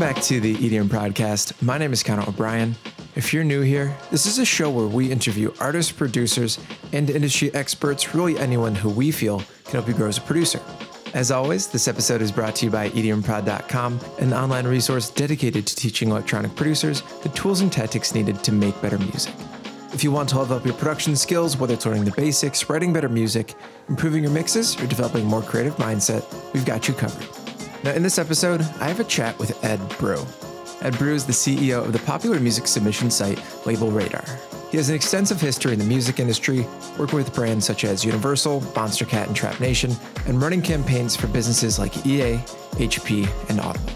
back to the EDM Prodcast. My name is Connor O'Brien. If you're new here, this is a show where we interview artists, producers, and industry experts, really anyone who we feel can help you grow as a producer. As always, this episode is brought to you by EDMprod.com, an online resource dedicated to teaching electronic producers the tools and tactics needed to make better music. If you want to level up your production skills, whether it's learning the basics, writing better music, improving your mixes, or developing more creative mindset, we've got you covered. Now, in this episode, I have a chat with Ed Brew. Ed Brew is the CEO of the popular music submission site LabelRadar. He has an extensive history in the music industry, working with brands such as Universal, Monstercat, and Trap Nation, and running campaigns for businesses like EA, HP, and Audible.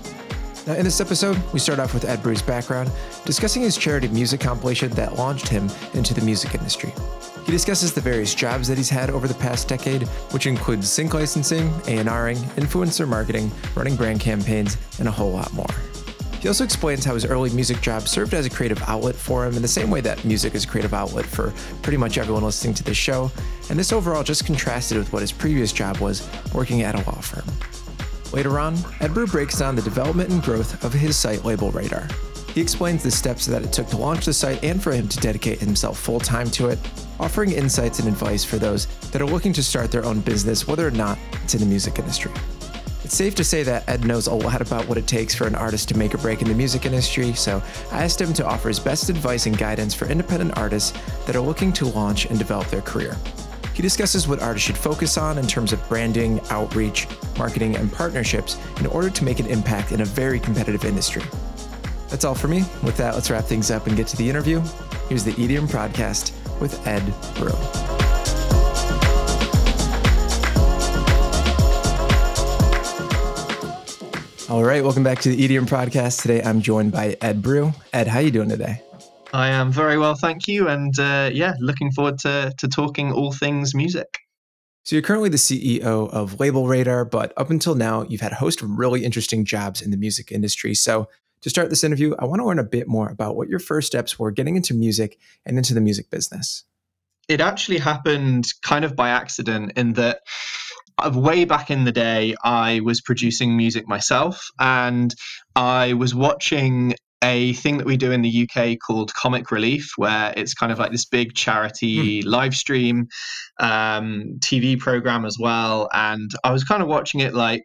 Now, in this episode, we start off with Ed Brew's background, discussing his charity music compilation that launched him into the music industry. He discusses the various jobs that he's had over the past decade, which includes sync licensing, A&Ring, influencer marketing, running brand campaigns, and a whole lot more. He also explains how his early music job served as a creative outlet for him in the same way that music is a creative outlet for pretty much everyone listening to this show, and this overall just contrasted with what his previous job was working at a law firm. Later on, Ed breaks down the development and growth of his site LabelRadar. He explains the steps that it took to launch the site and for him to dedicate himself full time to it, offering insights and advice for those that are looking to start their own business, whether or not it's in the music industry. It's safe to say that Ed knows a lot about what it takes for an artist to make a break in the music industry, so I asked him to offer his best advice and guidance for independent artists that are looking to launch and develop their career. He discusses what artists should focus on in terms of branding, outreach, marketing, and partnerships in order to make an impact in a very competitive industry. That's all for me. With that, let's wrap things up and get to the interview. Here's the EDM Prodcast with Ed Brew. All right, welcome back to the EDM Prodcast. Today I'm joined by Ed Brew. Ed, how you doing today? I am very well, thank you, and uh, yeah, looking forward to to talking all things music. So you're currently the CEO of LabelRadar, but up until now, you've had a host of really interesting jobs in the music industry. So to start this interview, I want to learn a bit more about what your first steps were getting into music and into the music business. It actually happened kind of by accident in that way back in the day, I was producing music myself and I was watching a thing that we do in the UK called Comic Relief, where it's kind of like this big charity mm. live stream um, TV program as well. And I was kind of watching it like,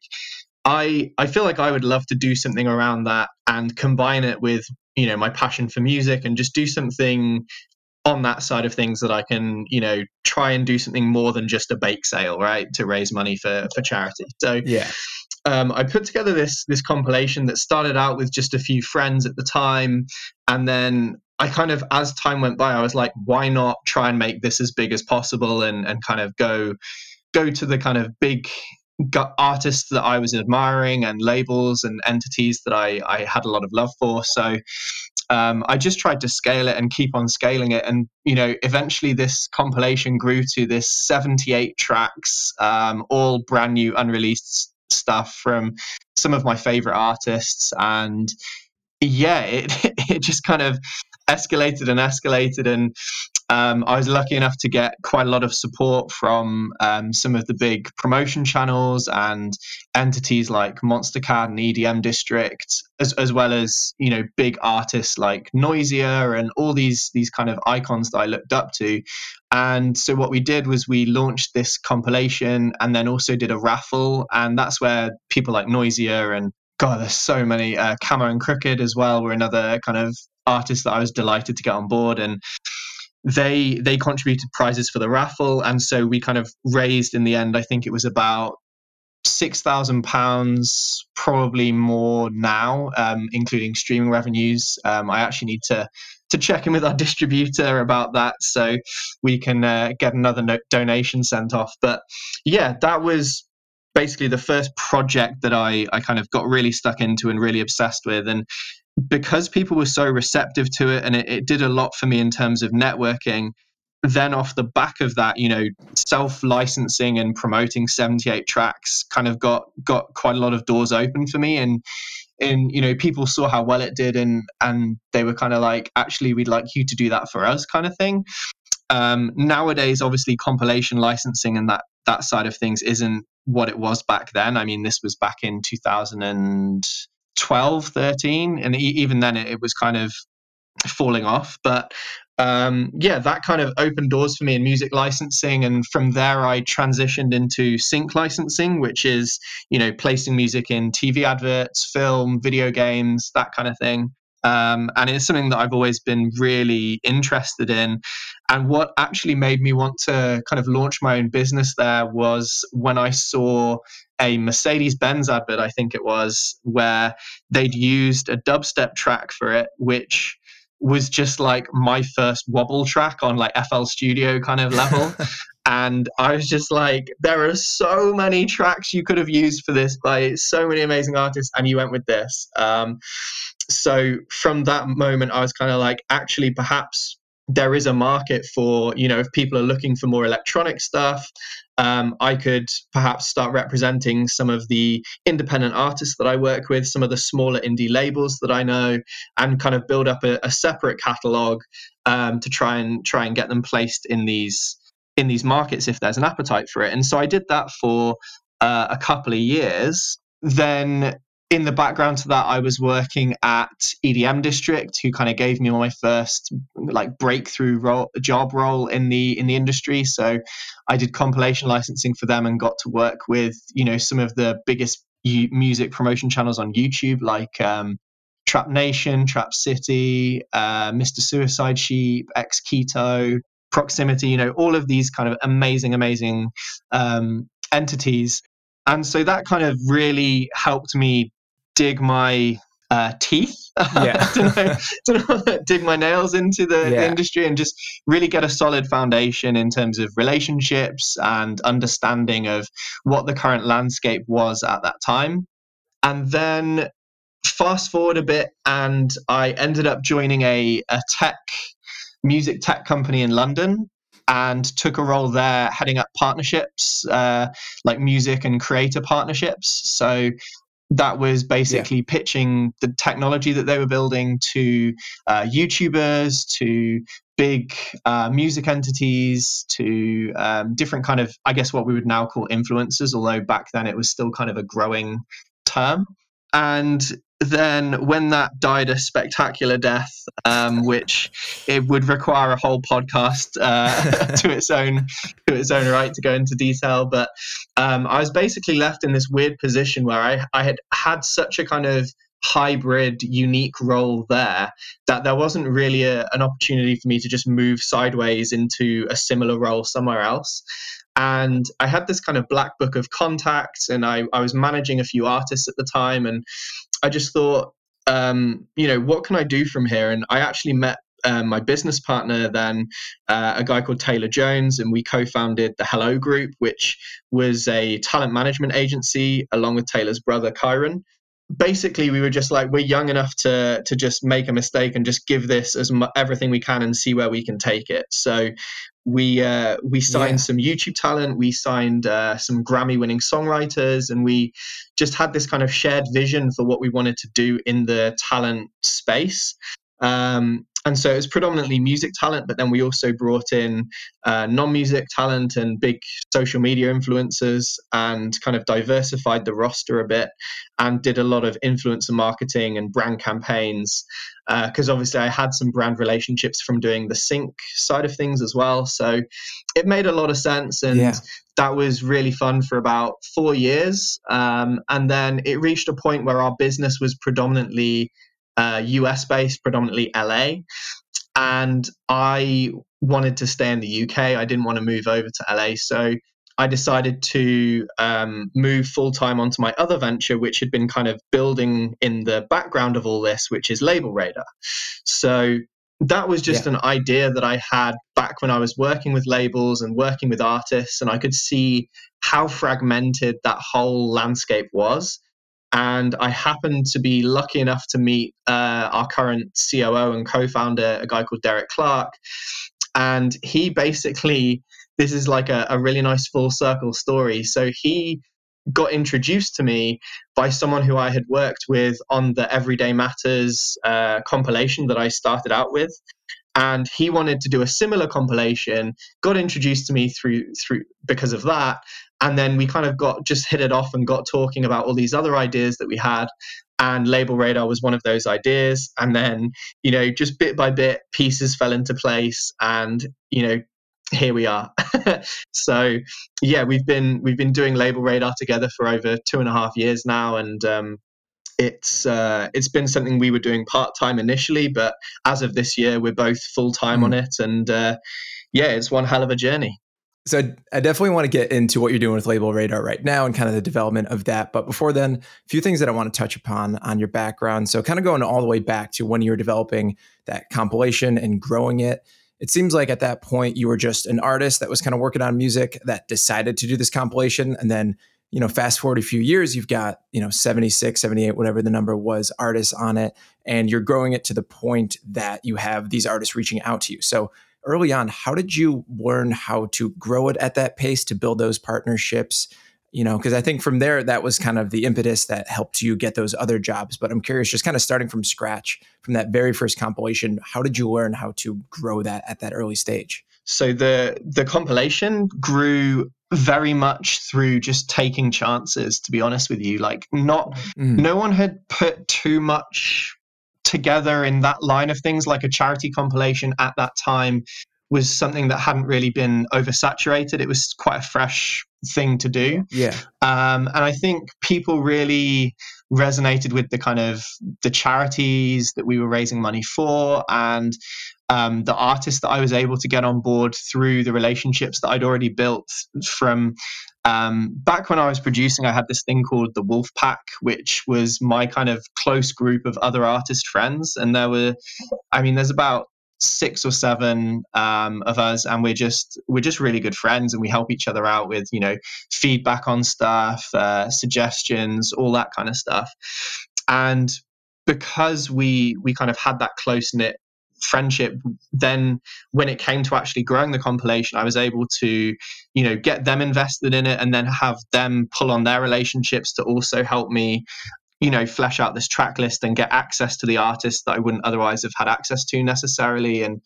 I I feel like I would love to do something around that and combine it with you know my passion for music and just do something on that side of things that I can, you know, try and do something more than just a bake sale, right, to raise money for for charity. So yeah, um, I put together this this compilation that started out with just a few friends at the time, and then I kind of, as time went by, I was like, why not try and make this as big as possible and and kind of go go to the kind of big artists that I was admiring and labels and entities that I, I had a lot of love for. So um, I just tried to scale it and keep on scaling it. And, you know, eventually this compilation grew to this 78 tracks, um, all brand new, unreleased stuff from some of my favorite artists. And yeah, it, it just kind of escalated and escalated. And um, I was lucky enough to get quite a lot of support from um, some of the big promotion channels and entities like Monstercat and EDM District, as, as well as you know big artists like Noisia and all these these kind of icons that I looked up to. And so what we did was we launched this compilation and then also did a raffle, and that's where people like Noisia and God, there's so many. Uh, Camo and Krooked as well were another kind of artists that I was delighted to get on board, and they they contributed prizes for the raffle, and so we kind of raised in the end. I think it was about six thousand pounds, probably more now, um, including streaming revenues. Um, I actually need to to check in with our distributor about that so we can uh, get another no- donation sent off. But yeah, that was basically the first project that I, I kind of got really stuck into and really obsessed with. And because people were so receptive to it and it, it did a lot for me in terms of networking then off the back of that you know self licensing and promoting 78 tracks kind of got got quite a lot of doors open for me and and you know people saw how well it did and and they were kind of like actually we'd like you to do that for us kind of thing um, nowadays obviously compilation licensing and that that side of things isn't what it was back then i mean this was back in 2000 and 12, 13. And even then, it, it was kind of falling off. But um, yeah, that kind of opened doors for me in music licensing. And from there, I transitioned into sync licensing, which is, you know, placing music in TV adverts, film, video games, that kind of thing. Um, and it's something that I've always been really interested in. And what actually made me want to kind of launch my own business there was when I saw a Mercedes Benz advert, I think it was, where they'd used a dubstep track for it, which was just like my first wobble track on like FL Studio kind of level. and I was just like, there are so many tracks you could have used for this by so many amazing artists, and you went with this. Um, so from that moment, I was kind of like, actually, perhaps there is a market for you know if people are looking for more electronic stuff um, i could perhaps start representing some of the independent artists that i work with some of the smaller indie labels that i know and kind of build up a, a separate catalog um, to try and try and get them placed in these in these markets if there's an appetite for it. And so i did that for uh, a couple of years. Then in the background to that, I was working at EDM District, who kind of gave me my first like breakthrough role, job role in the in the industry. So I did compilation licensing for them and got to work with you know some of the biggest music promotion channels on YouTube, like um, Trap Nation, Trap City, uh, Mr. Suicide Sheep, xKito, Proximity. You know all of these kind of amazing, amazing um, entities and so that kind of really helped me dig my uh, teeth. Yeah. know, know, dig my nails into the, yeah. the, industry and just really get a solid foundation in terms of relationships and understanding of what the current landscape was at that time. And then fast forward a bit, and I ended up joining a, a tech, music tech company in London and took a role there heading up partnerships, uh, like music and creator partnerships. So that was basically yeah. pitching the technology that they were building to uh, YouTubers, to big uh, music entities, to um, different kind of, I guess, what we would now call influencers, although back then it was still kind of a growing term. And then when that died a spectacular death, um, which it would require a whole podcast uh, to its own to its own right to go into detail. But um, I was basically left in this weird position where I, I had had such a kind of hybrid, unique role there that there wasn't really a, an opportunity for me to just move sideways into a similar role somewhere else. And I had this kind of black book of contacts, and I, I was managing a few artists at the time. And I just thought, um, you know, what can I do from here? And I actually met um, my business partner then, uh, a guy called Taylor Jones, and we co founded the Hello Group, which was a talent management agency along with Taylor's brother, Kyron. Basically, we were just like, we're young enough to, to just make a mistake and just give this as mu- everything we can and see where we can take it. So we uh, we signed yeah. some YouTube talent, we signed uh, some Grammy winning songwriters, and we just had this kind of shared vision for what we wanted to do in the talent space. Um, and so it was predominantly music talent, but then we also brought in uh, non-music talent and big social media influencers, and kind of diversified the roster a bit, and did a lot of influencer marketing and brand campaigns. Because uh, obviously I had some brand relationships from doing the sync side of things as well, so it made a lot of sense, and yeah. that was really fun for about four years. Um, and then it reached a point where our business was predominantly uh, US based, predominantly LA. And I wanted to stay in the UK. I didn't want to move over to LA. So I decided to um, move full time onto my other venture, which had been kind of building in the background of all this, which is LabelRadar. So that was just yeah. an idea that I had back when I was working with labels and working with artists, and I could see how fragmented that whole landscape was. And I happened to be lucky enough to meet uh, our current COO and co founder, a guy called Derek Clark. And he basically, this is like a, a really nice full circle story. So he got introduced to me by someone who I had worked with on the Everyday Matters uh, compilation that I started out with. and he wanted to do a similar compilation. Got introduced to me through through because of that, and then we kind of got just hit it off and got talking about all these other ideas that we had. And LabelRadar was one of those ideas. And then you know just bit by bit pieces fell into place and you know here we are. So yeah we've been we've been doing LabelRadar together for over two and a half years now. And um, it's uh, it's been something we were doing part time initially but as of this year we're both full time mm. on it. And uh, yeah it's one hell of a journey so I, definitely want to get into what you're doing with LabelRadar right now and kind of the development of that. But before then, a few things that I want to touch upon on your background. So kind of going all the way back to when you were developing that compilation and growing it. It seems like at that point you were just an artist that was kind of working on music that decided to do this compilation. And then, you know, fast forward a few years, you've got, you know, 76, 78, whatever the number was, artists on it. And you're growing it to the point that you have these artists reaching out to you. So early on, how did you learn how to grow it at that pace to build those partnerships? You know, because I think from there, that was kind of the impetus that helped you get those other jobs. But I'm curious, just kind of starting from scratch, from that very first compilation, how did you learn how to grow that at that early stage? So the the compilation grew very much through just taking chances to be honest with you like not mm. no one had put too much together in that line of things, like a charity compilation at that time, was something that hadn't really been oversaturated. It was quite a fresh thing to do. Yeah. Um, and I think people really resonated with the kind of the charities that we were raising money for and um, the artists that I was able to get on board through the relationships that I'd already built from um, back when I was producing, I had this thing called the Wolf Pack, which was my kind of close group of other artist friends. And there were, I mean, there's about six or seven um, of us, and we're just we're just really good friends, and we help each other out with you know feedback on stuff, uh, suggestions, all that kind of stuff. And because we we kind of had that close knit friendship then when it came to actually growing the compilation i was able to you know get them invested in it and then have them pull on their relationships to also help me you know flesh out this track list and get access to the artists that i wouldn't otherwise have had access to necessarily. And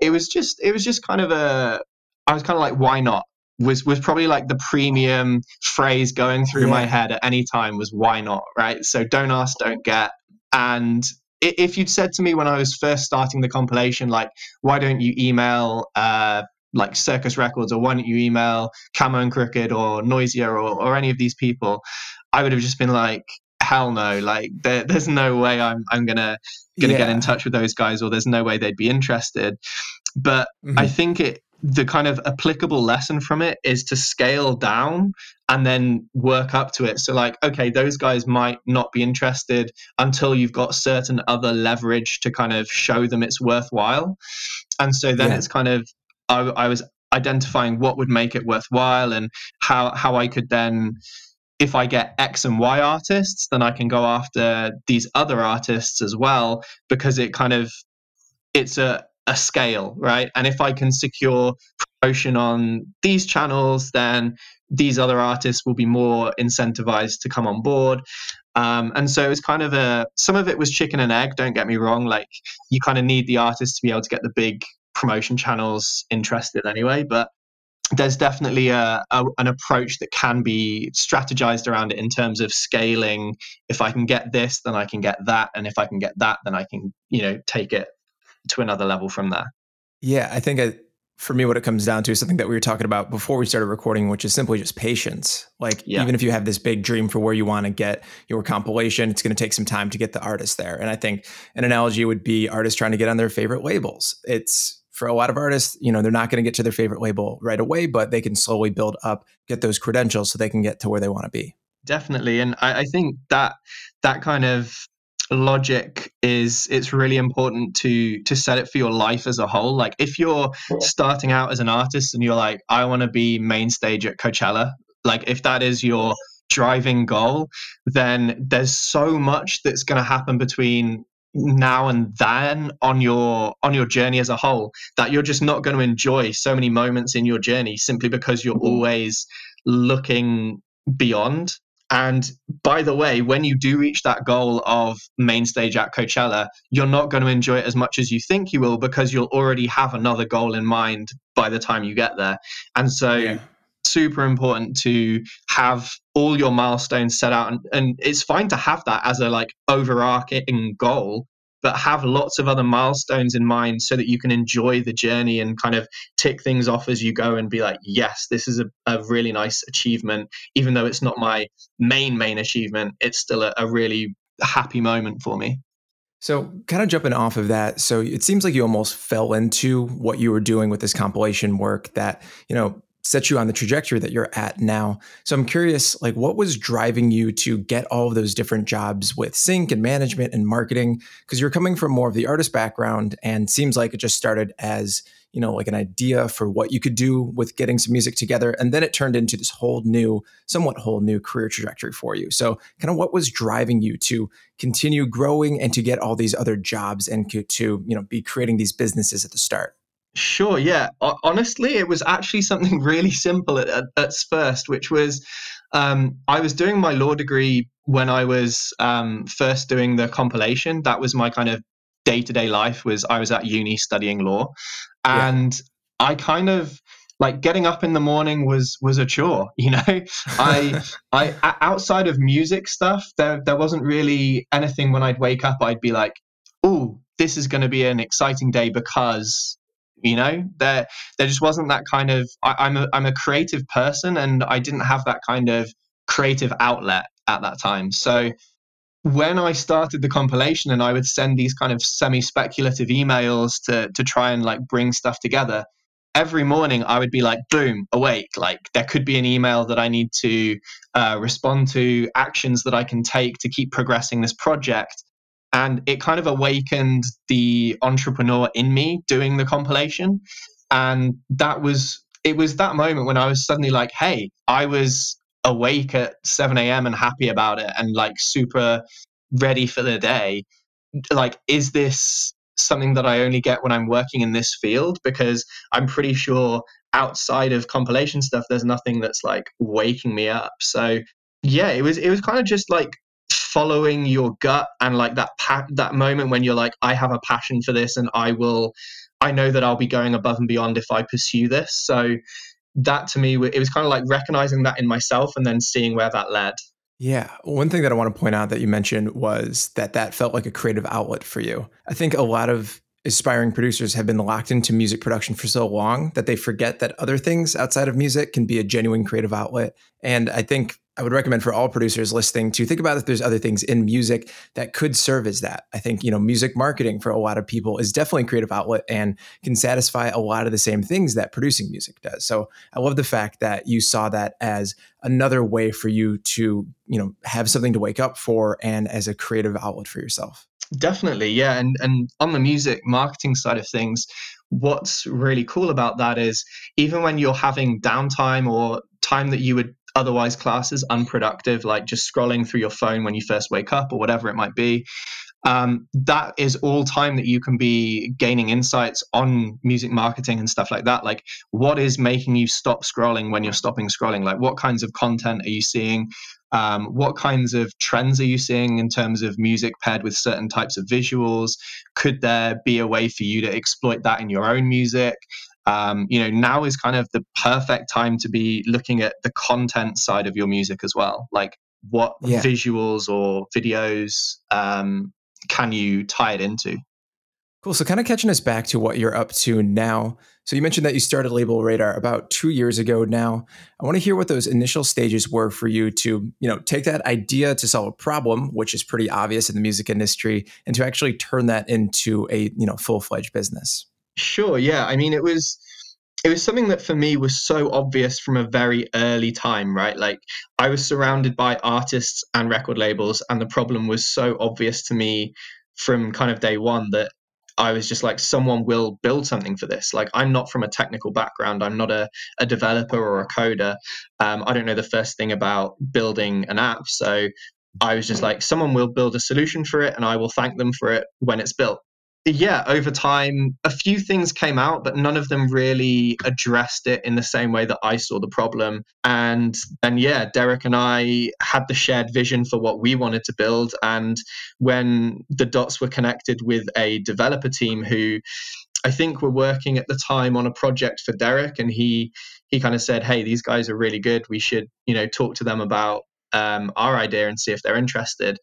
it was just it was just kind of a i was kind of like why not? Was was probably like the premium phrase going through yeah. my head at any time was why not right? So don't ask don't get. And if you'd said to me when I was first starting the compilation, like, why don't you email uh, like Circus Records or why don't you email Camo and Krooked or Noisia or, or any of these people, I would have just been like, hell no, like there, there's no way I'm I'm gonna gonna yeah. get in touch with those guys or there's no way they'd be interested. But mm-hmm. I think it the kind of applicable lesson from it is to scale down and then work up to it. So, like, okay, those guys might not be interested until you've got certain other leverage to kind of show them it's worthwhile. And so then yeah. it's kind of, I, I was identifying what would make it worthwhile and how, how I could then if I get X and Y artists, then I can go after these other artists as well because it kind of it's a a scale, right? And if I can secure promotion on these channels, then these other artists will be more incentivized to come on board. Um, and so it's kind of a some of it was chicken and egg. Don't get me wrong. Like you kind of need the artist to be able to get the big promotion channels interested anyway. But there's definitely a, a, an approach that can be strategized around it in terms of scaling. If I can get this, then I can get that, and if I can get that, then I can you know take it to another level from there. Yeah, I think I, for me, what it comes down to is something that we were talking about before we started recording, which is simply just patience. Like, yeah. even if you have this big dream for where you want to get your compilation, it's going to take some time to get the artist there. And I think an analogy would be artists trying to get on their favorite labels. It's for a lot of artists, you know, they're not going to get to their favorite label right away, but they can slowly build up, get those credentials so they can get to where they want to be. Definitely. And I, I think that that kind of logic is it's really important to to set it for your life as a whole. Like if you're starting out as an artist and you're like i want to be main stage at coachella like if that is your driving goal then there's so much that's going to happen between now and then on your on your journey as a whole that you're just not going to enjoy so many moments in your journey simply because you're mm-hmm. always looking beyond And by the way, when you do reach that goal of main stage at Coachella, you're not going to enjoy it as much as you think you will because you'll already have another goal in mind by the time you get there. And so, yeah. super important to have all your milestones set out. And, and it's fine to have that as a like overarching goal but have lots of other milestones in mind so that you can enjoy the journey and kind of tick things off as you go and be like, yes, this is a, a really nice achievement. Even though it's not my main, main achievement, it's still a, a really happy moment for me. So, kind of jumping off of that, so it seems like you almost fell into what you were doing with this compilation work that, you know, set you on the trajectory that you're at now. So I'm curious, like, what was driving you to get all of those different jobs with sync and management and marketing? Because you're coming from more of the artist background, and seems like it just started as you know like an idea for what you could do with getting some music together, and then it turned into this whole new, somewhat whole new career trajectory for you. So, kind of, what was driving you to continue growing and to get all these other jobs and to, you know be creating these businesses at the start? Sure, yeah. Honestly, it was actually something really simple at, at, at first, which was um, I was doing my law degree when I was um, first doing the compilation. That was my kind of day to day life. Was I was at uni studying law, and yeah. I kind of like getting up in the morning was was a chore. You know, I I outside of music stuff, there there wasn't really anything when I'd wake up. I'd be like, oh, this is going to be an exciting day because you know there there just wasn't that kind of I, am a I'm a creative person and I didn't have that kind of creative outlet at that time. So when I started the compilation and I would send these kind of semi speculative emails to to try and like bring stuff together every morning I would be like boom awake. Like there could be an email that I need to uh, respond to actions that I can take to keep progressing this project and it kind of awakened the entrepreneur in me doing the compilation. And that was it was that moment when i was suddenly like hey i was awake at 7 a.m and happy about it and like super ready for the day. Like is this something that i only get when i'm working in this field? Because i'm pretty sure outside of compilation stuff there's nothing that's like waking me up. So yeah it was it was kind of just like following your gut and like that pa- that moment when you're like I have a passion for this and I will I know that I'll be going above and beyond if I pursue this. So that to me it was kind of like recognizing that in myself and then seeing where that led. Yeah. One thing that I want to point out that you mentioned was that that felt like a creative outlet for you. I think a lot of aspiring producers have been locked into music production for so long that they forget that other things outside of music can be a genuine creative outlet. And I think I would recommend for all producers listening to think about if there's other things in music that could serve as that. I think, you know, music marketing for a lot of people is definitely a creative outlet and can satisfy a lot of the same things that producing music does. So I love the fact that you saw that as another way for you to, you know, have something to wake up for and as a creative outlet for yourself. Definitely, yeah. And and on the music marketing side of things, what's really cool about that is even when you're having downtime or time that you would otherwise class as unproductive, like just scrolling through your phone when you first wake up or whatever it might be, um, that is all time that you can be gaining insights on music marketing and stuff like that. Like, what is making you stop scrolling when you're stopping scrolling? Like, what kinds of content are you seeing? Um, what kinds of trends are you seeing in terms of music paired with certain types of visuals? Could there be a way for you to exploit that in your own music? Um, you know, now is kind of the perfect time to be looking at the content side of your music as well. Like, what yeah. visuals or videos um, can you tie it into? Cool. So, kind of catching us back to what you're up to now. So, you mentioned that you started LabelRadar about two years ago now. I want to hear what those initial stages were for you to, you know, take that idea to solve a problem, which is pretty obvious in the music industry, and to actually turn that into a, you know, full fledged business. Sure. Yeah. I mean, it was it was something that for me was so obvious from a very early time, right? Like I was surrounded by artists and record labels, and the problem was so obvious to me from kind of day one that I was just like, someone will build something for this. Like, I'm not from a technical background. I'm not a, a developer or a coder. Um, I don't know the first thing about building an app. So I was just like, someone will build a solution for it, and I will thank them for it when it's built. Yeah, over time, a few things came out, but none of them really addressed it in the same way that I saw the problem. And and yeah, Derek and I had the shared vision for what we wanted to build. And when the dots were connected with a developer team who I think were working at the time on a project for Derek, and he he kind of said, "Hey, these guys are really good. We should you know talk to them about um, our idea and see if they're interested."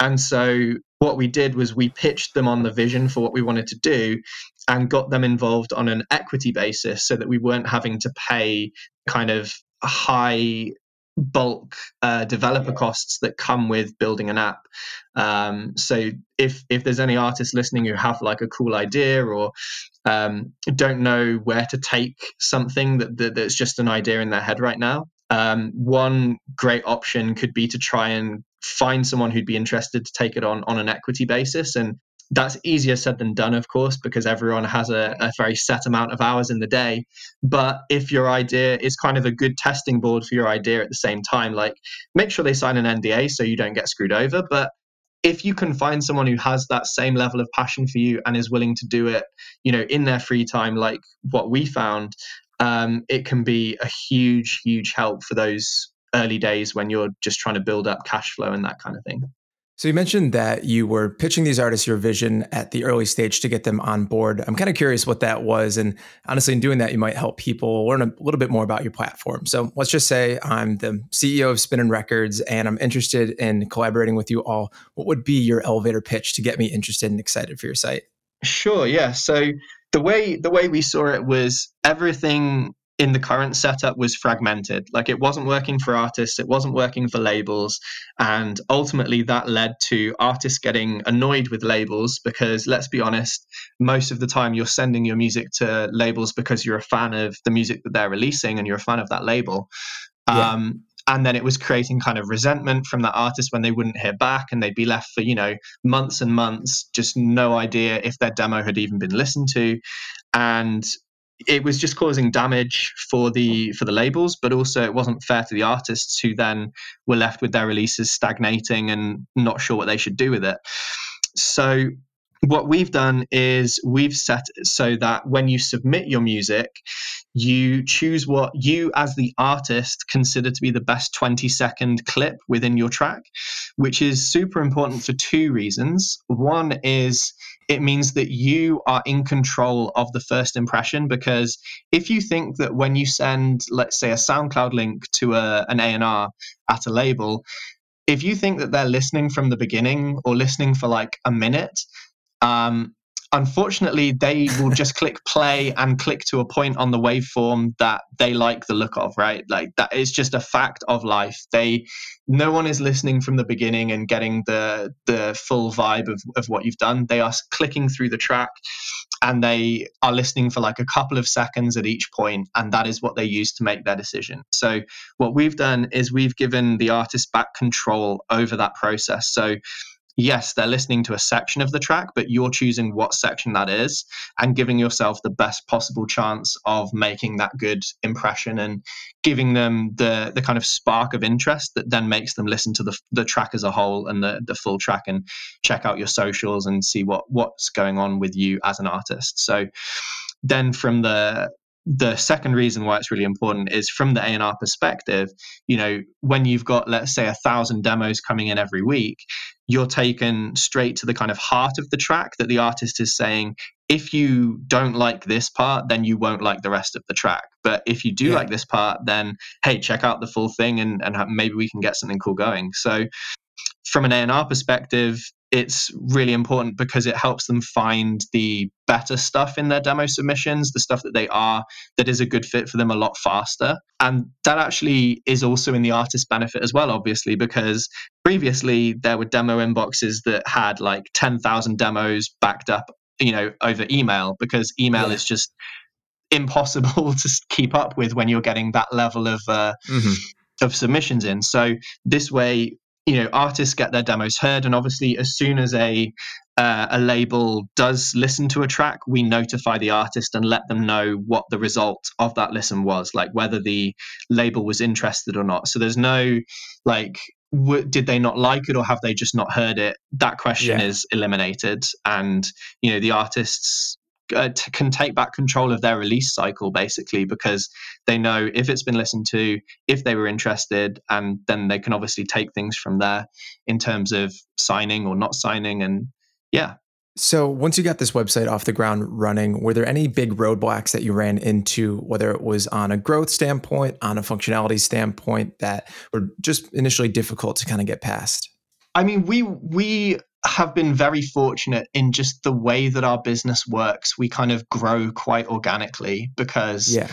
And so what we did was we pitched them on the vision for what we wanted to do and got them involved on an equity basis so that we weren't having to pay kind of high bulk uh, developer costs that come with building an app. Um, so if if there's any artists listening who have like a cool idea or um, don't know where to take something that, that, that's just an idea in their head right now, um, one great option could be to try and find someone who'd be interested to take it on on an equity basis. And that's easier said than done of course because everyone has a, a, very set amount of hours in the day. But if your idea is kind of a good testing board for your idea at the same time like make sure they sign an nda so you don't get screwed over. But if you can find someone who has that same level of passion for you and is willing to do it you know in their free time like what we found um, it can be a huge huge help for those early days when you're just trying to build up cash flow and that kind of thing. So you mentioned that you were pitching these artists your vision at the early stage to get them on board. I'm kind of curious what that was. And honestly, in doing that, you might help people learn a little bit more about your platform. So let's just say I'm the CEO of Spinnin' Records and I'm interested in collaborating with you all. What would be your elevator pitch to get me interested and excited for your site? Sure, yeah. So the way the way we saw it was everything in the current setup was fragmented. Like it wasn't working for artists, it wasn't working for labels. And ultimately, that led to artists getting annoyed with labels because, let's be honest, most of the time you're sending your music to labels because you're a fan of the music that they're releasing and you're a fan of that label. Yeah. Um, and then it was creating kind of resentment from that artist when they wouldn't hear back and they'd be left for you know months and months just no idea if their demo had even been listened to. And it was just causing damage for the for the labels but also it wasn't fair to the artists who then were left with their releases stagnating and not sure what they should do with it. So what we've done is we've set so that when you submit your music you choose what you as the artist consider to be the best 20 second clip within your track which is super important for two reasons. One is it means that you are in control of the first impression because if you think that when you send let's say a soundcloud link to a, an a&r at a label if you think that they're listening from the beginning or listening for like a minute um, unfortunately they will just click play and click to a point on the waveform that they like the look of right? Like that is just a fact of life. They no one is listening from the beginning and getting the the full vibe of, of what you've done. They are clicking through the track and they are listening for like a couple of seconds at each point and that is what they use to make their decision. So what we've done is we've given the artist back control over that process. So yes, they're listening to a section of the track, but you're choosing what section that is and giving yourself the best possible chance of making that good impression and giving them the the kind of spark of interest that then makes them listen to the, the track as a whole and the, the full track and check out your socials and see what what's going on with you as an artist. So then from the the second reason why it's really important is from the A&R perspective, you know, when you've got, let's say, a thousand demos coming in every week, you're taken straight to the kind of heart of the track that the artist is saying, if you don't like this part, then you won't like the rest of the track. But if you do yeah. like this part, then hey, check out the full thing and, and maybe we can get something cool going. So from an A&R perspective, it's really important because it helps them find the better stuff in their demo submissions, the stuff that they are that is a good fit for them a lot faster. And that actually is also in the artist's benefit as well, obviously, because previously there were demo inboxes that had like 10,000 demos backed up, you know, over email because email yeah. is just impossible to keep up with when you're getting that level of uh, mm-hmm. of submissions in. So this way you know artists get their demos heard and obviously as soon as a uh, a label does listen to a track we notify the artist and let them know what the result of that listen was like whether the label was interested or not so there's no like w- did they not like it or have they just not heard it? That question yeah. is eliminated, and you know the artists uh, t- can take back control of their release cycle basically because they know if it's been listened to, if they were interested, and then they can obviously take things from there in terms of signing or not signing, and yeah, so, once you got this website off the ground running, were there any big roadblocks that you ran into, whether it was on a growth standpoint, on a functionality standpoint, that were just initially difficult to kind of get past? I mean, we we have been very fortunate in just the way that our business works. We kind of grow quite organically because yeah.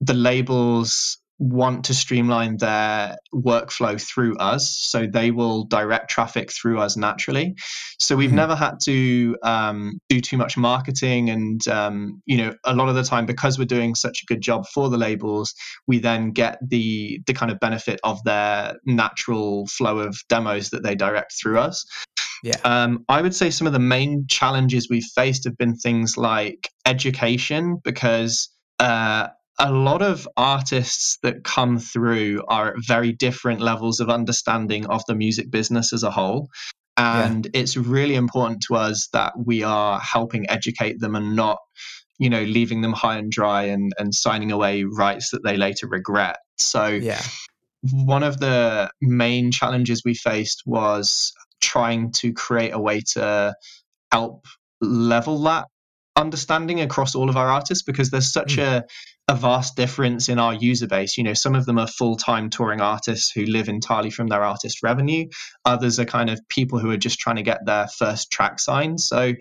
the labels want to streamline their workflow through us so they will direct traffic through us naturally so we've mm-hmm. never had to um, do too much marketing and um, you know a lot of the time because we're doing such a good job for the labels we then get the the kind of benefit of their natural flow of demos that they direct through us yeah. Um, I would say some of the main challenges we've faced have been things like education, because uh, a lot of artists that come through are at very different levels of understanding of the music business as a whole. And yeah. it's really important to us that we are helping educate them and not, you know, leaving them high and dry and, and signing away rights that they later regret. So, yeah. one of the main challenges we faced was trying to create a way to help level that understanding across all of our artists because there's such mm. a a vast difference in our user base. You know, some of them are full time touring artists who live entirely from their artist revenue. Others are kind of people who are just trying to get their first track signed. So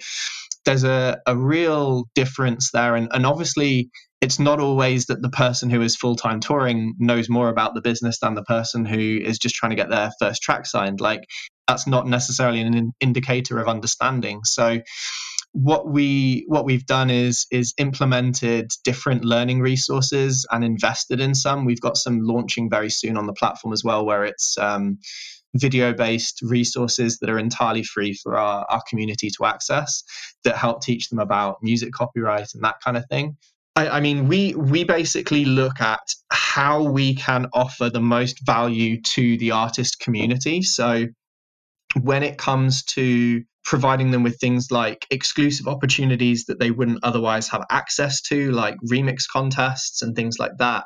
there's a, a real difference there. And, and obviously, it's not always that the person who is full time touring knows more about the business than the person who is just trying to get their first track signed. Like, that's not necessarily an indicator of understanding. So, what we what we've done is is implemented different learning resources and invested in some. We've got some launching very soon on the platform as well, where it's um, video based resources that are entirely free for our, our community to access that help teach them about music copyright and that kind of thing. I, I mean, we we basically look at how we can offer the most value to the artist community. So when it comes to providing them with things like exclusive opportunities that they wouldn't otherwise have access to, like remix contests and things like that.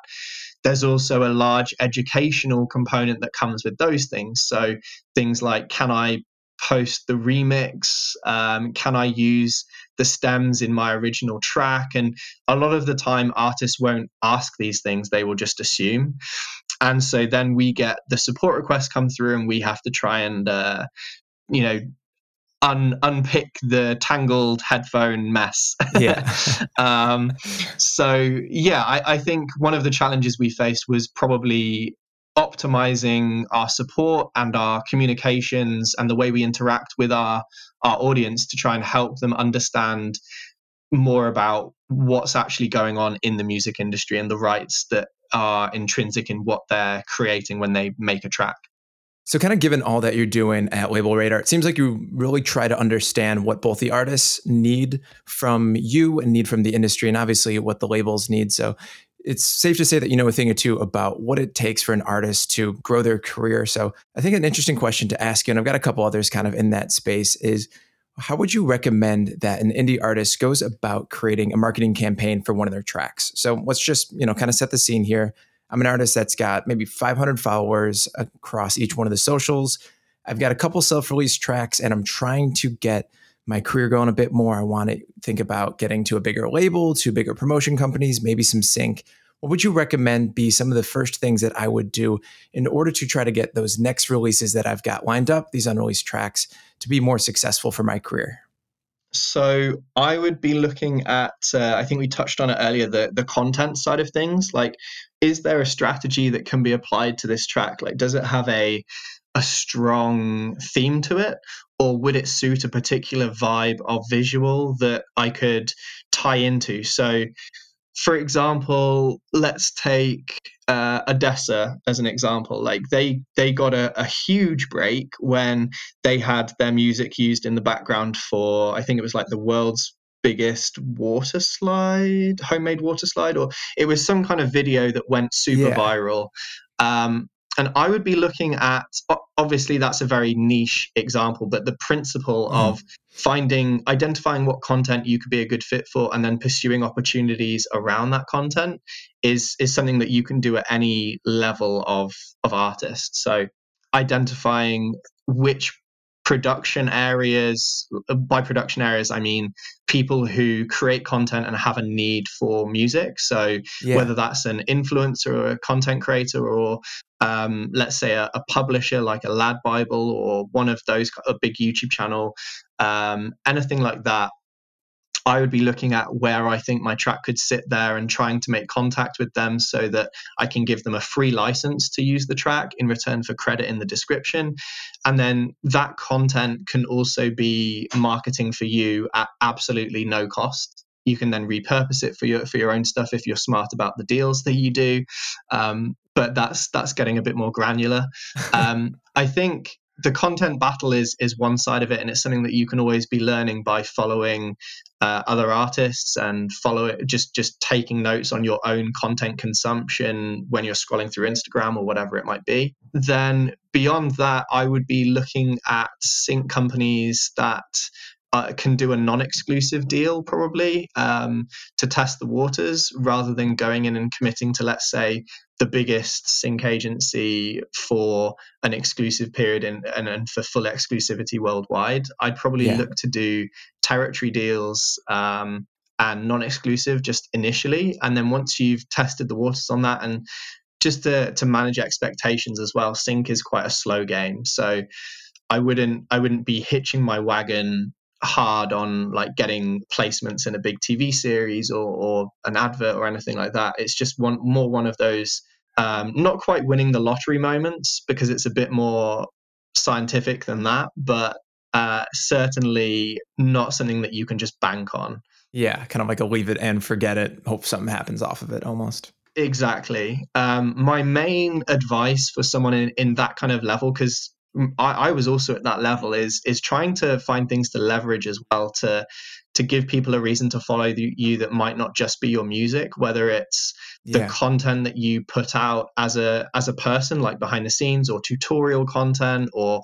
There's also a large educational component that comes with those things. So, things like can I post the remix? Um, can I use the stems in my original track? And a lot of the time, artists won't ask these things, they will just assume. And so then we get the support requests come through, and we have to try and, uh, you know, un- unpick the tangled headphone mess. Yeah. um, so yeah, I, I think one of the challenges we faced was probably optimizing our support and our communications and the way we interact with our our audience to try and help them understand more about what's actually going on in the music industry and the rights that are intrinsic in what they're creating when they make a track. So, kind of given all that you're doing at LabelRadar, it seems like you really try to understand what both the artists need from you and need from the industry, and obviously what the labels need. So, it's safe to say that you know a thing or two about what it takes for an artist to grow their career. So, I think an interesting question to ask you, and I've got a couple others kind of in that space, is how would you recommend that an indie artist goes about creating a marketing campaign for one of their tracks? So, let's just you know kind of set the scene here. I'm an artist that's got maybe 500 followers across each one of the socials. I've got a couple self release tracks and I'm trying to get my career going a bit more. I want to think about getting to a bigger label, to bigger promotion companies, maybe some sync. What would you recommend be some of the first things that I would do in order to try to get those next releases that I've got lined up, these unreleased tracks, to be more successful for my career? So I would be looking at. Uh, I think we touched on it earlier. The the content side of things. Like, is there a strategy that can be applied to this track? Like, does it have a a strong theme to it, or would it suit a particular vibe of visual that I could tie into? So, for example, let's take uh, ODESZA as an example. Like they they got a, a, huge break when they had their music used in the background for I think it was like the world's biggest water slide, homemade water slide, or it was some kind of video that went super yeah. viral. Um, and I would be looking at obviously that's a very niche example, but the principle mm. of finding identifying what content you could be a good fit for and then pursuing opportunities around that content is is something that you can do at any level of of artist. So identifying which production areas by production areas i mean people who create content and have a need for music so yeah. whether that's an influencer or a content creator or um, let's say a, a, publisher like a lad bible or one of those a big youtube channel um, anything like that I would be looking at where I think my track could sit there and trying to make contact with them so that I can give them a free license to use the track in return for credit in the description. And then that content can also be marketing for you at absolutely no cost. You can then repurpose it for your for your own stuff if you're smart about the deals that you do. Um, but that's that's getting a bit more granular. Um, I think the content battle is is one side of it and it's something that you can always be learning by following uh, other artists and follow it just just taking notes on your own content consumption when you're scrolling through instagram or whatever it might be. Then beyond that i would be looking at sync companies that uh, can do a non-exclusive deal probably um, to test the waters rather than going in and committing to let's say the biggest sync agency for an exclusive period and, and, and for full exclusivity worldwide i'd probably yeah. look to do territory deals um, and non-exclusive just initially and then once you've tested the waters on that and just to, to manage expectations as well sync is quite a slow game so I wouldn't I wouldn't be hitching my wagon hard on like getting placements in a big TV series or, or an advert or anything like that. It's just one more one of those um, not quite winning the lottery moments because it's a bit more scientific than that, but uh, certainly not something that you can just bank on. Yeah, kind of like a leave it and forget it, hope something happens off of it almost. Exactly. Um, my main advice for someone in, in that kind of level, because I, I was also at that level is is trying to find things to leverage as well to to give people a reason to follow the, you that might not just be your music whether it's the yeah. content that you put out as a as a person like behind the scenes or tutorial content or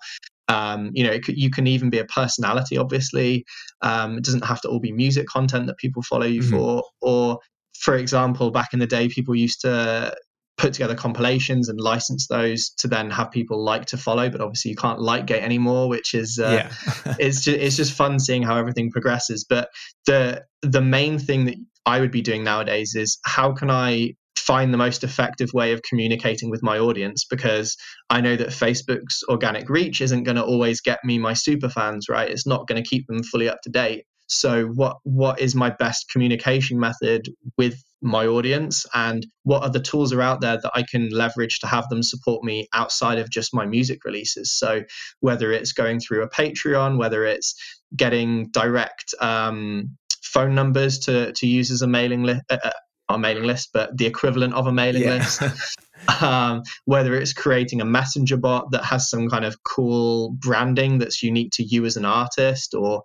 um, you know could, you can even be a personality obviously um, it doesn't have to all be music content that people follow you mm-hmm. for or for example back in the day people used to put together compilations and license those to then have people like to follow. But obviously, you can't like gate anymore, which is uh, yeah. it's just it's just fun seeing how everything progresses. But the the main thing that I would be doing nowadays is how can I find the most effective way of communicating with my audience because I know that Facebook's organic reach isn't going to always get me my super fans, right? It's not going to keep them fully up to date. So what what is my best communication method with my audience and what other tools are out there that I can leverage to have them support me outside of just my music releases. So whether it's going through a Patreon, whether it's getting direct um, phone numbers to to use as a mailing list. Uh, uh, a mailing list, but the equivalent of a mailing yeah. list. um, whether it's creating a messenger bot that has some kind of cool branding that's unique to you as an artist, or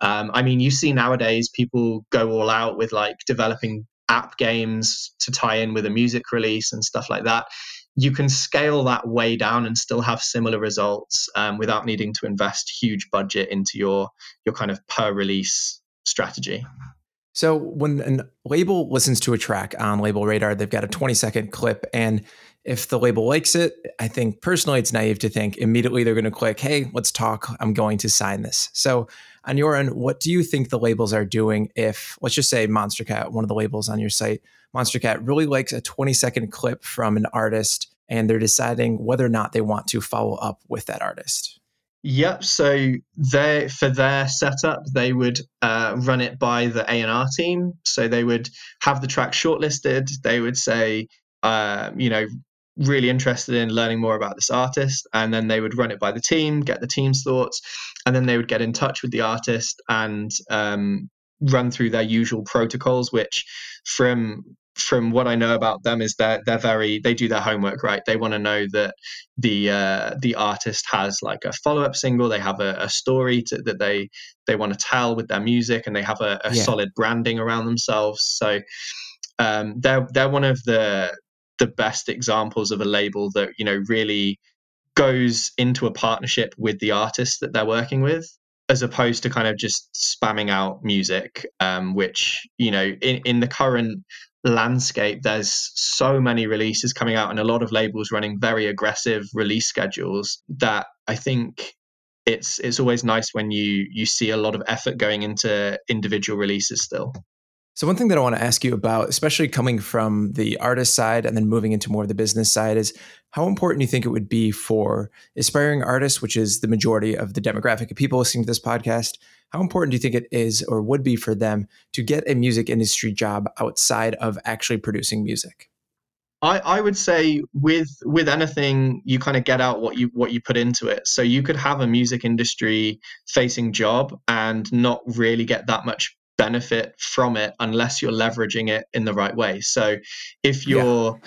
um, I mean, you see nowadays people go all out with like developing app games to tie in with a music release and stuff like that. You can scale that way down and still have similar results um, without needing to invest huge budget into your your kind of per release strategy. So when a label listens to a track on LabelRadar, they've got a 20 second clip and if the label likes it, I think personally it's naive to think immediately they're going to click, hey, let's talk. I'm going to sign this. So, on your end, what do you think the labels are doing if, let's just say Monstercat, one of the labels on your site, Monstercat really likes a 20 second clip from an artist and they're deciding whether or not they want to follow up with that artist? Yep. So they for their setup, they would uh, run it by the A and R team. So they would have the track shortlisted. They would say, uh, you know, really interested in learning more about this artist and then they would run it by the team get the team's thoughts and then they would get in touch with the artist and um, run through their usual protocols which from from what I know about them is that they're very they do their homework right. They want to know that the uh, the artist has like a follow up single. They have a, a story to, that they they want to tell with their music, and they have a, a yeah. solid branding around themselves. So um, they're they're one of the the best examples of a label that you know really goes into a partnership with the artist that they're working with as opposed to kind of just spamming out music um, which you know in, in the current landscape there's so many releases coming out and a lot of labels running very aggressive release schedules that i think it's it's always nice when you you see a lot of effort going into individual releases still so one thing that I want to ask you about, especially coming from the artist side and then moving into more of the business side, is how important you think it would be for aspiring artists, which is the majority of the demographic of people listening to this podcast. How important do you think it is or would be for them to get a music industry job outside of actually producing music? I, I would say with with anything you kind of get out what you what you put into it. So you could have a music industry facing job and not really get that much benefit from it unless you're leveraging it in the right way. So if you're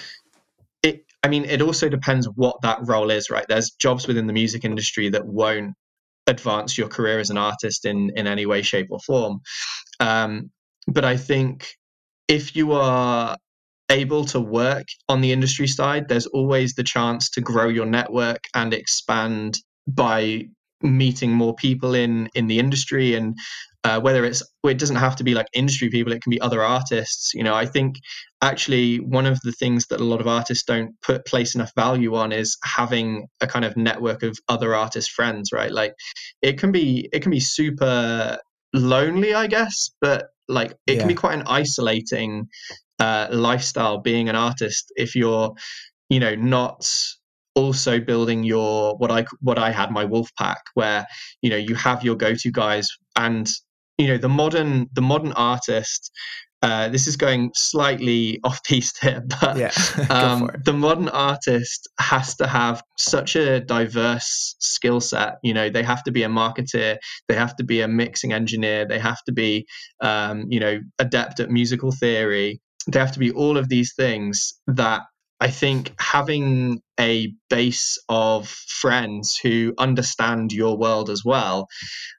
yeah. it I mean it also depends what that role is, right? There's jobs within the music industry that won't advance your career as an artist in in any way shape or form. Um, but I think if you are able to work on the industry side, there's always the chance to grow your network and expand by meeting more people in in the industry and uh, whether it's it doesn't have to be like industry people it can be other artists you know i think actually one of the things that a lot of artists don't put place enough value on is having a kind of network of other artist friends right like it can be it can be super lonely i guess but like it yeah. can be quite an isolating uh, lifestyle being an artist if you're you know not also building your what i what i had my wolf pack where you know you have your go-to guys and you know the modern the modern artist uh, this is going slightly off piste here, but yeah, um, the modern artist has to have such a diverse skill set. You know, they have to be a marketer, they have to be a mixing engineer, they have to be, um, you know, adept at musical theory, they have to be all of these things that I think having a base of friends who understand your world as well,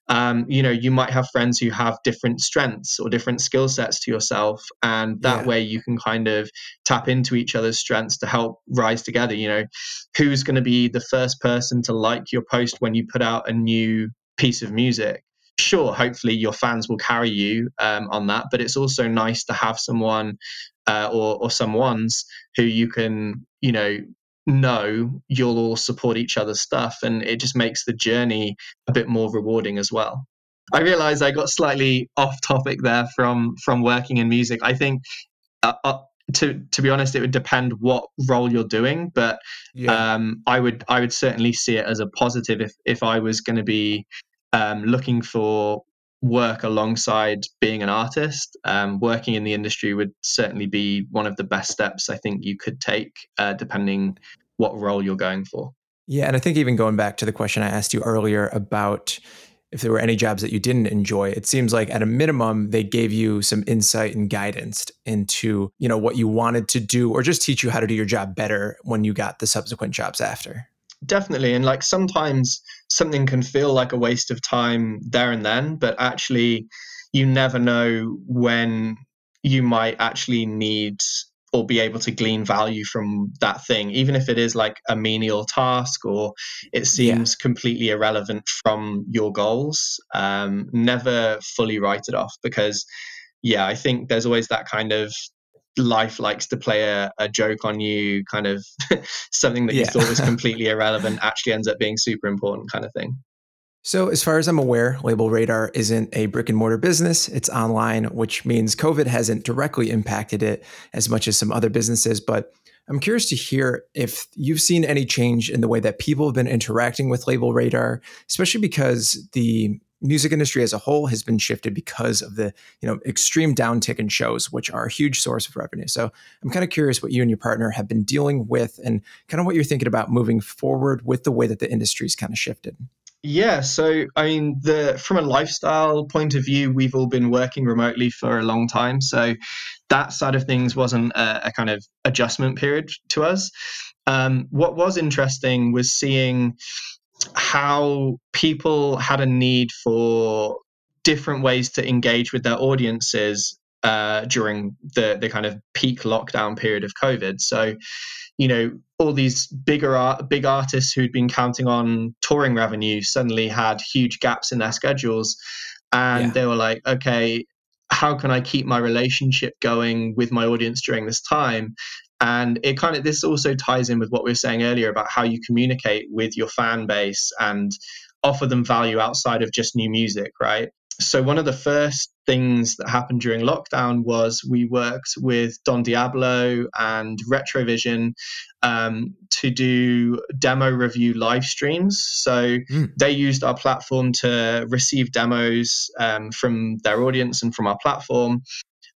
um, you know, you might have friends who have different strengths or different skill sets to yourself, and that yeah. way you can kind of tap into each other's strengths to help rise together. You know, who's going to be the first person to like your post when you put out a new piece of music? Sure, hopefully your fans will carry you um, on that, but it's also nice to have someone uh, or, or someone's who you can, you know, know you'll all support each other's stuff. And it just makes the journey a bit more rewarding as well. I realized I got slightly off topic there from from working in music. I think uh, uh, to to be honest, it would depend what role you're doing, but yeah. um, I would I would certainly see it as a positive if if I was going to be um, looking for work alongside being an artist, um, working in the industry would certainly be one of the best steps I think you could take, uh, depending what role you're going for. Yeah, and I think even going back to the question I asked you earlier about if there were any jobs that you didn't enjoy, it seems like at a minimum they gave you some insight and guidance into you know what you wanted to do, or just teach you how to do your job better when you got the subsequent jobs after definitely and like sometimes something can feel like a waste of time there and then but actually you never know when you might actually need or be able to glean value from that thing even if it is like a menial task or it seems yeah. completely irrelevant from your goals um, never fully write it off because yeah i think there's always that kind of life likes to play a, a joke on you, kind of something that yeah. you thought was completely irrelevant actually ends up being super important, kind of thing. So, as far as I'm aware, LabelRadar isn't a brick and mortar business. It's online, which means COVID hasn't directly impacted it as much as some other businesses. But I'm curious to hear if you've seen any change in the way that people have been interacting with LabelRadar, especially because the music industry as a whole has been shifted because of the you know extreme downtick in shows which are a huge source of revenue. So i'm kind of curious what you and your partner have been dealing with and kind of what you're thinking about moving forward with the way that the industry's kind of shifted. Yeah so i mean the from a lifestyle point of view we've all been working remotely for a long time. So that side of things wasn't a, a kind of adjustment period to us. Um, what was interesting was seeing how people had a need for different ways to engage with their audiences uh, during the the kind of peak lockdown period of COVID. So, you know, all these bigger art, big artists who'd been counting on touring revenue suddenly had huge gaps in their schedules, and yeah. they were like, okay, how can I keep my relationship going with my audience during this time? And it kind of this also ties in with what we were saying earlier about how you communicate with your fan base and offer them value outside of just new music, right? So one of the first things that happened during lockdown was we worked with Don Diablo and Retrovision um, to do demo review live streams. So mm. they used our platform to receive demos um, from their audience and from our platform.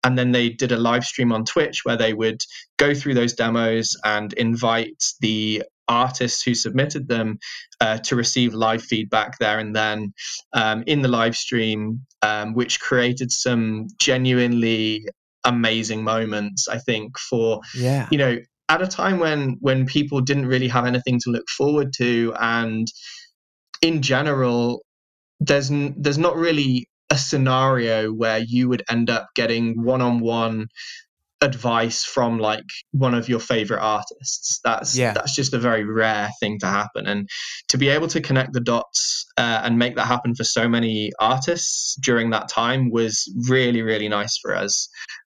And then they did a live stream on Twitch where they would go through those demos and invite the artists who submitted them uh, to receive live feedback there and then um, in the live stream, um, which created some genuinely amazing moments. I think for yeah, you know, at a time when when people didn't really have anything to look forward to, and in general, there's n- there's not really a scenario where you would end up getting one on one advice from like one of your favorite artists. That's yeah. that's just a very rare thing to happen. And to be able to connect the dots uh, and make that happen for so many artists during that time was really really nice for us.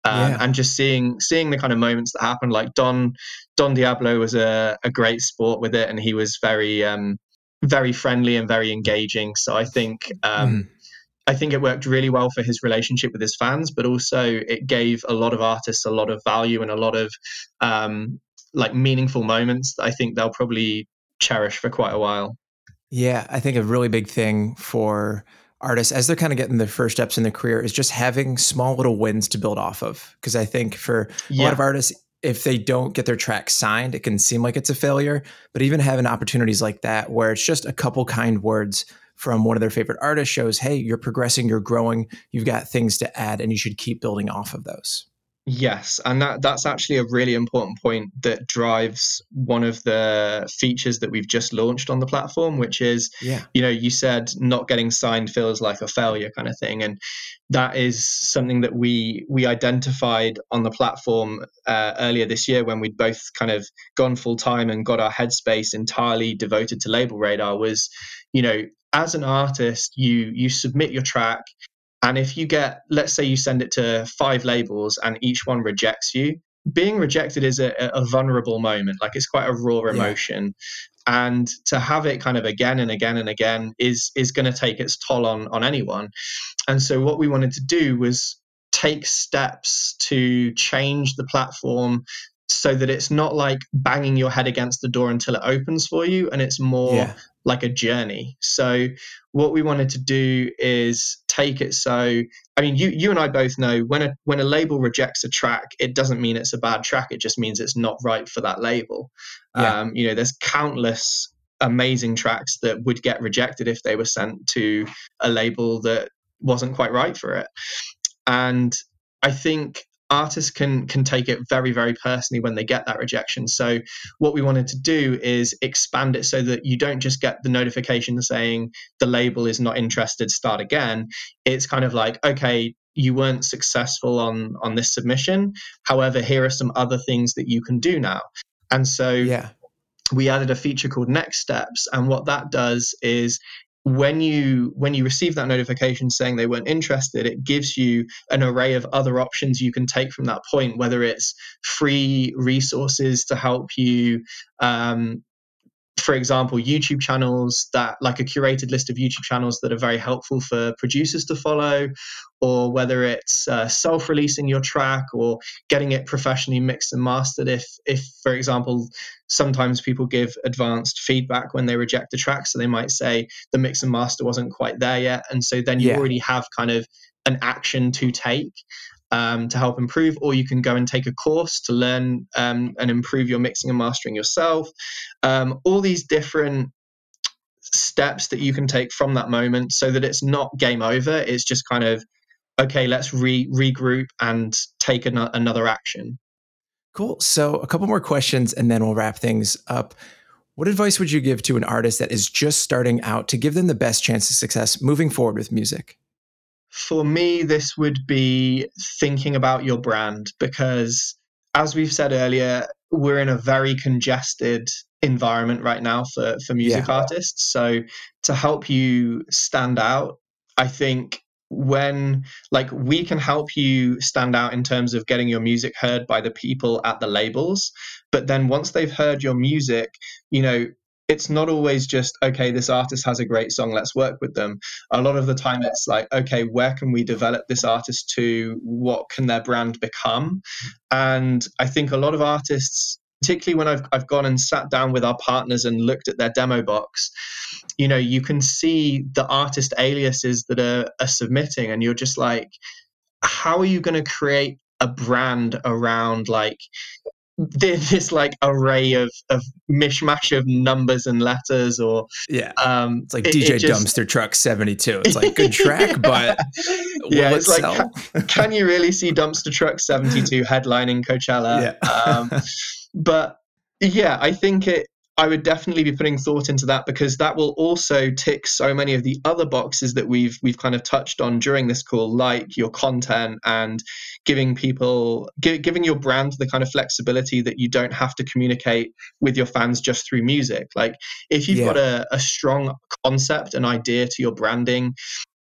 Um, yeah. and just seeing seeing the kind of moments that happened. Like don don diablo was a, a great sport with it and he was very um very friendly and very engaging. So i think um mm I think it worked really well for his relationship with his fans, but also it gave a lot of artists a lot of value and a lot of um, like meaningful moments that I think they'll probably cherish for quite a while. Yeah, I think a really big thing for artists as they're kind of getting their first steps in their career is just having small little wins to build off of. Because I think for yeah. a lot of artists, if they don't get their track signed, it can seem like it's a failure. But even having opportunities like that, where it's just a couple kind words from one of their favorite artists shows, hey, you're progressing, you're growing, you've got things to add, and you should keep building off of those. Yes, and that that's actually a really important point that drives one of the features that we've just launched on the platform, which is, yeah. you know, you said not getting signed feels like a failure kind of thing, and that is something that we we identified on the platform uh, earlier this year when we'd both kind of gone full time and got our headspace entirely devoted to LabelRadar. Was, you know, as an artist, you you submit your track, and if you get, let's say, you send it to five labels and each one rejects you, being rejected is a, a vulnerable moment. Like it's quite a raw emotion. Yeah. And to have it kind of again and again and again is is going to take its toll on on anyone. And so what we wanted to do was take steps to change the platform so that it's not like banging your head against the door until it opens for you and it's more yeah. Like a journey. So what we wanted to do is take it so i mean you you and i both know when a when a label rejects a track it doesn't mean it's a bad track it just means it's not right for that label. Yeah. um, you know there's countless amazing tracks that would get rejected if they were sent to a label that wasn't quite right for it. And i think artists can can take it very very personally when they get that rejection. So what we wanted to do is expand it so that you don't just get the notification saying the label is not interested start again. It's kind of like okay you weren't successful on on this submission. However here are some other things that you can do now. And so yeah. we added a feature called next steps. And what that does is when you when you receive that notification saying they weren't interested it gives you an array of other options you can take from that point whether it's free resources to help you um, for example, YouTube channels that, like a curated list of YouTube channels that are very helpful for producers to follow, or whether it's uh, self-releasing your track or getting it professionally mixed and mastered. If, if for example, sometimes people give advanced feedback when they reject a track, so they might say the mix and master wasn't quite there yet, and so then you yeah. already have kind of an action to take um, to help improve, or you can go and take a course to learn um, and improve your mixing and mastering yourself. Um, all these different steps that you can take from that moment so that it's not game over. It's just kind of, okay, let's re- regroup and take an- another action. Cool. So, a couple more questions and then we'll wrap things up. What advice would you give to an artist that is just starting out to give them the best chance of success moving forward with music? For me, this would be thinking about your brand because, as we've said earlier, we're in a very congested environment right now for, for music yeah. artists. So, to help you stand out, I think when like we can help you stand out in terms of getting your music heard by the people at the labels but then once they've heard your music you know it's not always just okay this artist has a great song let's work with them. A lot of the time it's like okay where can we develop this artist to what can their brand become? And i think a lot of artists particularly when I've, I've gone and sat down with our partners and looked at their demo box you know you can see the artist aliases that are, are submitting and you're just like how are you going to create a brand around like this like array of of mishmash of numbers and letters or yeah. um it's like it, dj it just, dumpster truck 72 it's like good track but yeah it's it like can, can, you really see dumpster truck 72 headlining coachella? Yeah. um but yeah i think it I would definitely be putting thought into that because that will also tick so many of the other boxes that we've we've kind of touched on during this call, like your content and giving people gi- giving your brand the kind of flexibility that you don't have to communicate with your fans just through music. Like if you've yeah. got a, a strong concept, an idea to your branding,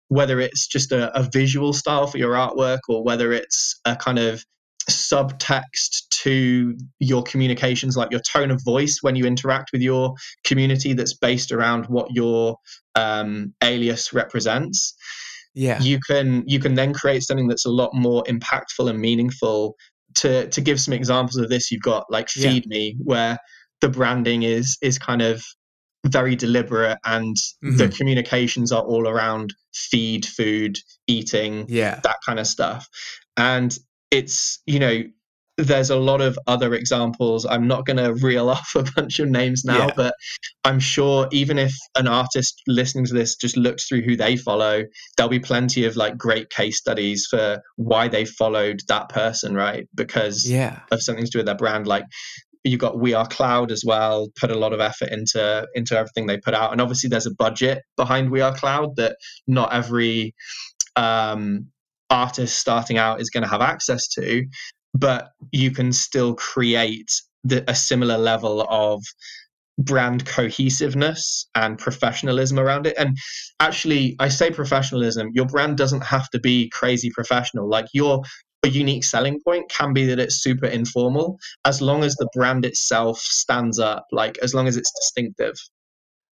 whether it's just a, a visual style for your artwork or whether it's a kind of subtext to your communications, like your tone of voice when you interact with your community that's based around what your um, alias represents. Yeah. You can you can then create something that's a lot more impactful and meaningful. To to give some examples of this, you've got like Feed yeah. Me, where the branding is is kind of very deliberate and mm-hmm. the communications are all around feed, food, eating, yeah. that kind of stuff. And it's you know there's a lot of other examples. I'm not going to reel off a bunch of names now, yeah. but I'm sure even if an artist listening to this just looks through who they follow, there'll be plenty of like great case studies for why they followed that person, right? Because yeah. of something to do with their brand. Like you've got We Are Cloud as well, put a lot of effort into into everything they put out, and obviously there's a budget behind We Are Cloud that not every um, artist starting out is going to have access to, but you can still create the, a similar level of brand cohesiveness and professionalism around it. And actually, I say professionalism, your brand doesn't have to be crazy professional. Like your unique selling point can be that it's super informal as long as the brand itself stands up like as long as it's distinctive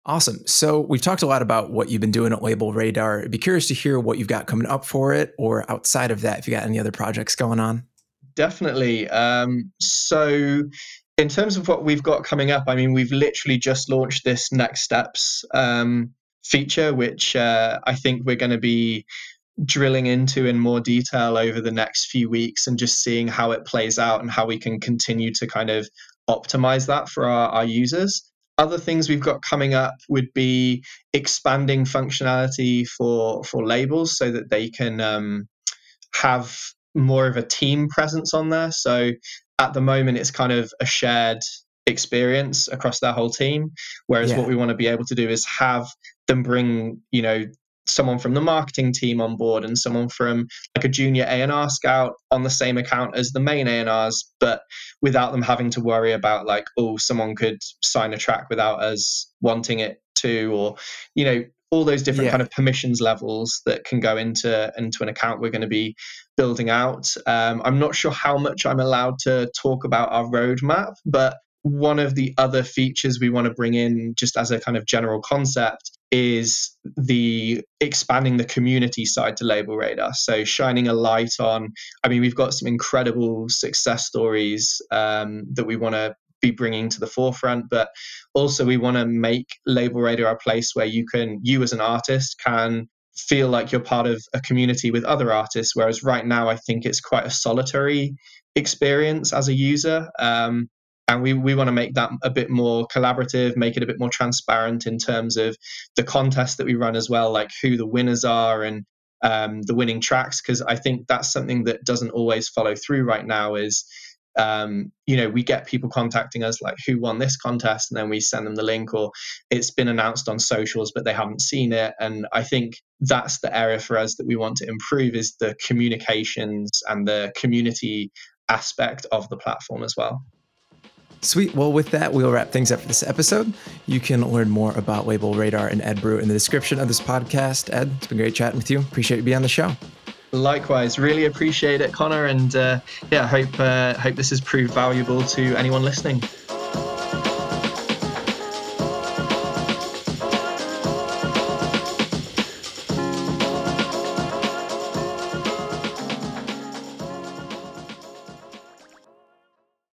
Awesome. So we've talked a lot about what you've been doing at LabelRadar. I'd be curious to hear what you've got coming up for it, or outside of that, if you got any other projects going on. Definitely. Um, so, in terms of what we've got coming up, I mean, we've literally just launched this next steps um, feature, which uh, I think we're going to be drilling into in more detail over the next few weeks and just seeing how it plays out and how we can continue to kind of optimize that for our, our users other things we've got coming up would be expanding functionality for for labels so that they can um, have more of a team presence on there. So at the moment, it's kind of a shared experience across their whole team. Whereas yeah. what we want to be able to do is have them bring, you know, someone from the marketing team on board and someone from like a junior A&R scout on the same account as the main A&Rs, but without them having to worry about like, oh, someone could sign a track without us wanting it to, or, you know, all those different yeah. kind of permissions levels that can go into into an account we're going to be building out. Um, I'm not sure how much I'm allowed to talk about our roadmap, but one of the other features we want to bring in just as a kind of general concept is the expanding the community side to LabelRadar so shining a light on i mean we've got some incredible success stories um, that we want to be bringing to the forefront but also we want to make LabelRadar a place where you can you as an artist can feel like you're part of a community with other artists whereas right now i think it's quite a solitary experience as a user. Um, and we, we want to make that a bit more collaborative make it a bit more transparent in terms of the contests that we run as well like who the winners are and um, the winning tracks because i think that's something that doesn't always follow through right now is um, you know, we get people contacting us like, who won this contest? And then we send them the link, or it's been announced on socials, but they haven't seen it. And I think that's the area for us that we want to improve is the communications and the community aspect of the platform as well. Sweet. Well, with that, we'll wrap things up for this episode. You can learn more about LabelRadar and Ed Brew in the description of this podcast. Ed, it's been great chatting with you. Appreciate you being on the show. Likewise, really appreciate it, Connor, and uh, yeah, hope uh, hope this has proved valuable to anyone listening.